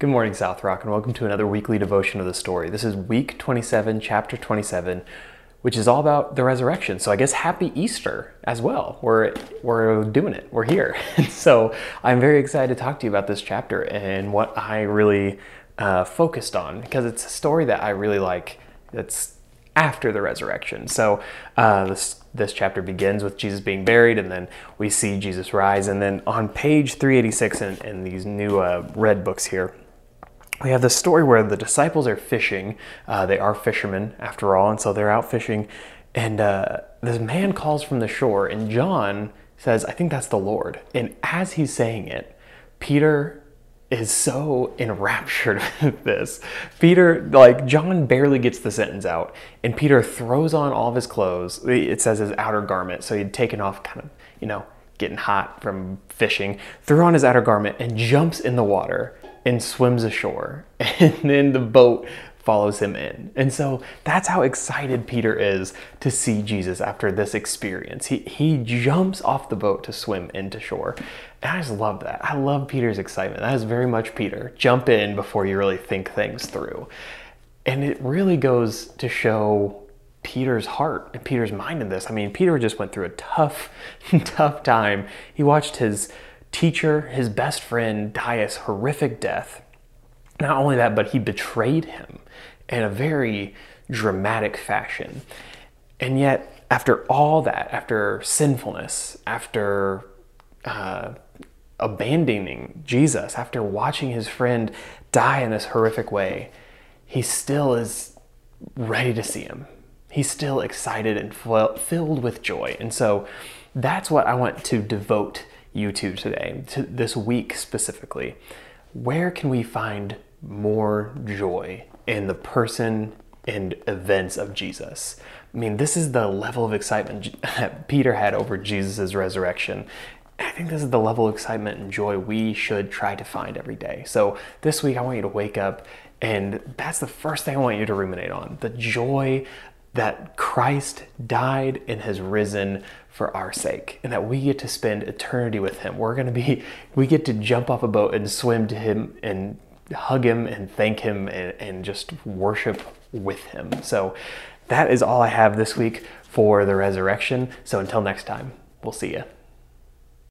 Good morning, South Rock, and welcome to another weekly devotion of the story. This is week 27, chapter 27, which is all about the resurrection. So I guess happy Easter as well. We're we're doing it. We're here. so I'm very excited to talk to you about this chapter and what I really uh, focused on because it's a story that I really like. That's after the resurrection. So uh, this this chapter begins with Jesus being buried, and then we see Jesus rise. And then on page 386 in, in these new uh, red books here, we have the story where the disciples are fishing. Uh, they are fishermen after all, and so they're out fishing. And uh, this man calls from the shore, and John says, "I think that's the Lord." And as he's saying it, Peter is so enraptured with this. Peter, like, John barely gets the sentence out, and Peter throws on all of his clothes. It says his outer garment, so he'd taken off kind of, you know, getting hot from fishing, threw on his outer garment and jumps in the water and swims ashore. And then the boat follows him in. And so that's how excited Peter is to see Jesus after this experience. He, he jumps off the boat to swim into shore. And I just love that. I love Peter's excitement. That is very much Peter. Jump in before you really think things through. And it really goes to show Peter's heart and Peter's mind in this. I mean, Peter just went through a tough, tough time. He watched his teacher, his best friend, die a horrific death. Not only that, but he betrayed him in a very dramatic fashion. And yet, after all that, after sinfulness, after uh, abandoning Jesus, after watching his friend die in this horrific way, he still is ready to see him. He's still excited and filled with joy. And so that's what I want to devote you to today, to this week specifically. Where can we find more joy in the person and events of Jesus. I mean, this is the level of excitement Peter had over Jesus' resurrection. I think this is the level of excitement and joy we should try to find every day. So this week, I want you to wake up, and that's the first thing I want you to ruminate on the joy that Christ died and has risen for our sake, and that we get to spend eternity with Him. We're going to be, we get to jump off a boat and swim to Him and hug him and thank him and, and just worship with him. So that is all I have this week for the resurrection. So until next time, we'll see you.